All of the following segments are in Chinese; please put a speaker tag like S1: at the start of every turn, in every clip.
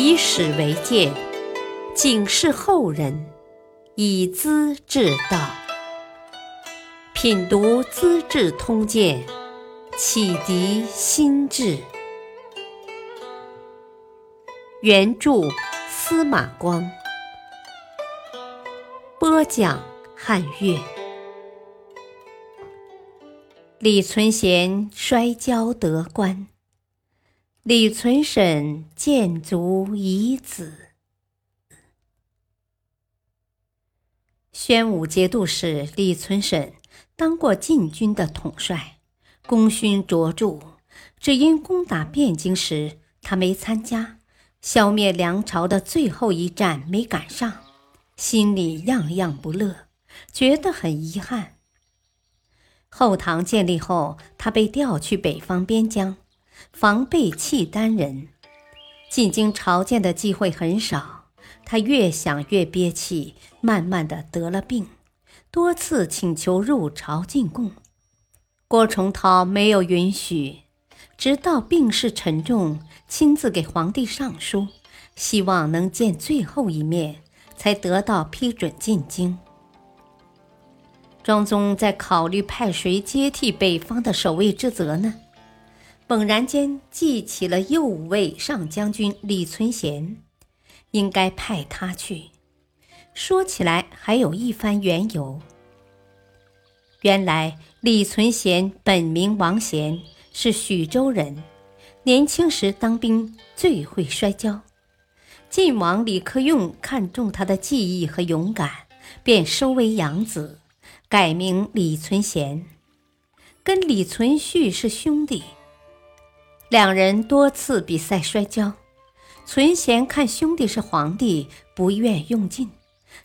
S1: 以史为鉴，警示后人，以资治道。品读《资治通鉴》，启迪心智。原著司马光，播讲汉乐。李存贤摔跤得官，李存审建族遗子。宣武节度使李存审当过禁军的统帅，功勋卓著，只因攻打汴京时他没参加。消灭梁朝的最后一战没赶上，心里样样不乐，觉得很遗憾。后唐建立后，他被调去北方边疆，防备契丹人，进京朝见的机会很少。他越想越憋气，慢慢的得了病，多次请求入朝进贡，郭崇韬没有允许。直到病势沉重，亲自给皇帝上书，希望能见最后一面，才得到批准进京。庄宗在考虑派谁接替北方的守卫之责呢？猛然间记起了右武卫上将军李存贤，应该派他去。说起来还有一番缘由。原来李存贤本名王贤。是徐州人，年轻时当兵最会摔跤。晋王李克用看中他的技艺和勇敢，便收为养子，改名李存贤，跟李存勖是兄弟。两人多次比赛摔跤，存贤看兄弟是皇帝，不愿用劲，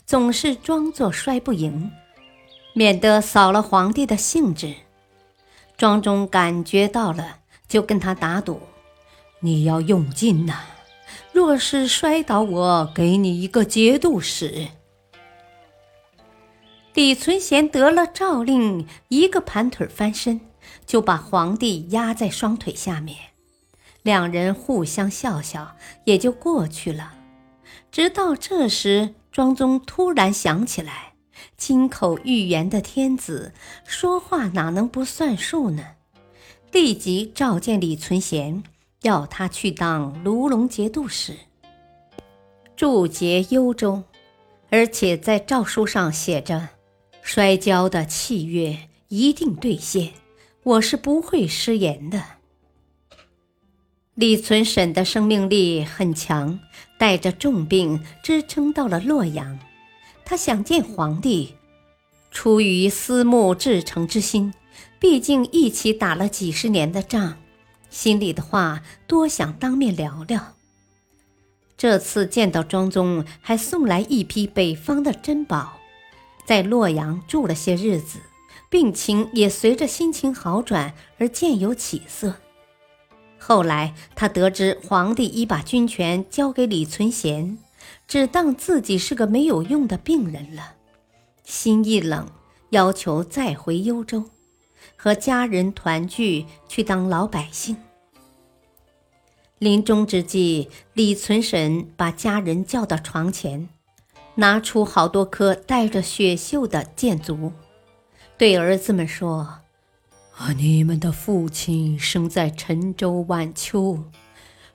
S1: 总是装作摔不赢，免得扫了皇帝的兴致。庄中感觉到了，就跟他打赌：“你要用劲呐！若是摔倒我，给你一个节度使。”李存贤得了诏令，一个盘腿翻身，就把皇帝压在双腿下面。两人互相笑笑，也就过去了。直到这时，庄宗突然想起来。金口玉言的天子说话哪能不算数呢？立即召见李存贤，要他去当卢龙节度使，驻节幽州，而且在诏书上写着：“摔跤的契约一定兑现，我是不会失言的。”李存审的生命力很强，带着重病支撑到了洛阳。他想见皇帝，出于思慕至诚之心，毕竟一起打了几十年的仗，心里的话多想当面聊聊。这次见到庄宗，还送来一批北方的珍宝，在洛阳住了些日子，病情也随着心情好转而渐有起色。后来他得知皇帝已把军权交给李存贤。只当自己是个没有用的病人了，心一冷，要求再回幽州，和家人团聚，去当老百姓。临终之际，李存审把家人叫到床前，拿出好多颗带着血锈的箭竹，对儿子们说：“啊，你们的父亲生在陈州晚秋。”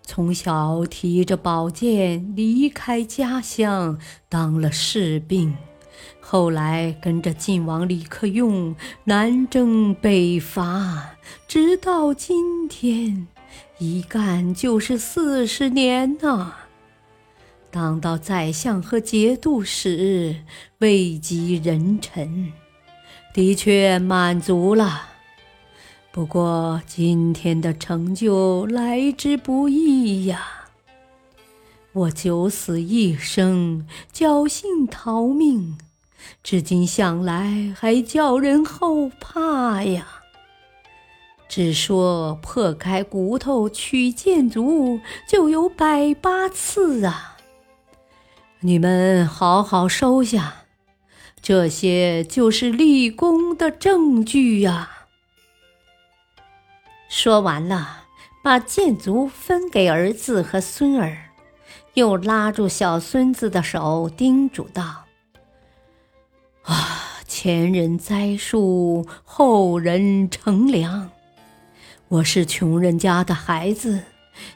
S1: 从小提着宝剑离开家乡，当了士兵，后来跟着晋王李克用南征北伐，直到今天，一干就是四十年呐。当到宰相和节度使，位极人臣，的确满足了。不过今天的成就来之不易呀！我九死一生，侥幸逃命，至今想来还叫人后怕呀。只说破开骨头取剑足，就有百八次啊！你们好好收下，这些就是立功的证据呀。说完了，把剑族分给儿子和孙儿，又拉住小孙子的手，叮嘱道：“啊，前人栽树，后人乘凉。我是穷人家的孩子，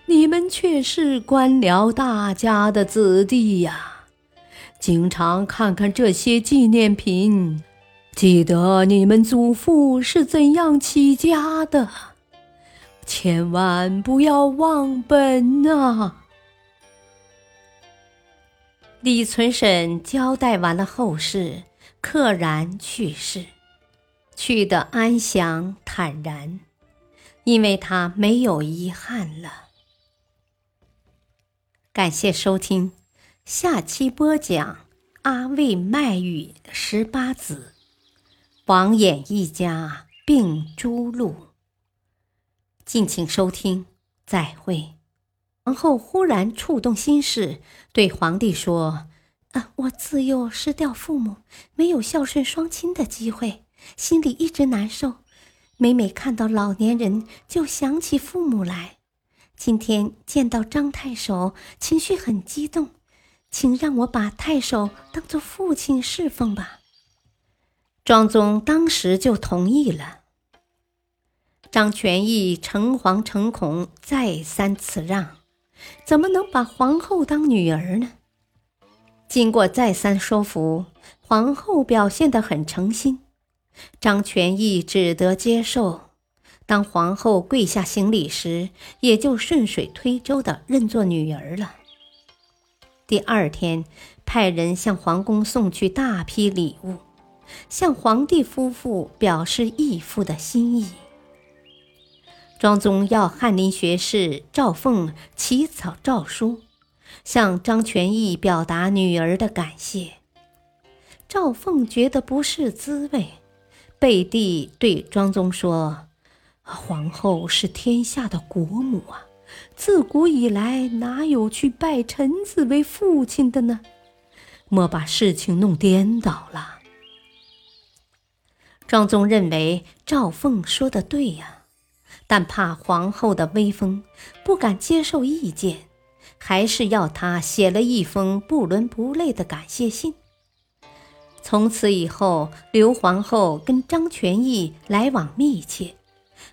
S1: 你们却是官僚大家的子弟呀！经常看看这些纪念品，记得你们祖父是怎样起家的。”千万不要忘本啊！李存审交代完了后事，溘然去世，去得安详坦然，因为他没有遗憾了。感谢收听，下期播讲阿魏卖玉十八子，王衍一家并诸路。敬请收听，再会。皇后忽然触动心事，对皇帝说：“啊，我自幼失掉父母，没有孝顺双亲的机会，心里一直难受。每每看到老年人，就想起父母来。今天见到张太守，情绪很激动，请让我把太守当做父亲侍奉吧。”庄宗当时就同意了。张全义诚惶诚恐，再三辞让，怎么能把皇后当女儿呢？经过再三说服，皇后表现得很诚心，张全义只得接受。当皇后跪下行礼时，也就顺水推舟地认作女儿了。第二天，派人向皇宫送去大批礼物，向皇帝夫妇表示义父的心意。庄宗要翰林学士赵凤起草诏书，向张全义表达女儿的感谢。赵凤觉得不是滋味，背地对庄宗说：“皇后是天下的国母啊，自古以来哪有去拜臣子为父亲的呢？莫把事情弄颠倒了。”庄宗认为赵凤说的对呀。但怕皇后的威风，不敢接受意见，还是要他写了一封不伦不类的感谢信。从此以后，刘皇后跟张全义来往密切，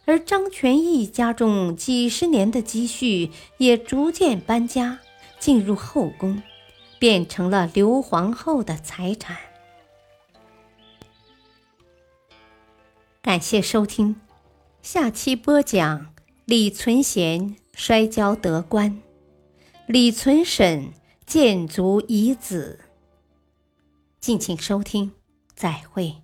S1: 而张全义家中几十年的积蓄也逐渐搬家，进入后宫，变成了刘皇后的财产。感谢收听。下期播讲李存贤摔跤得官，李存审建族遗子。敬请收听，再会。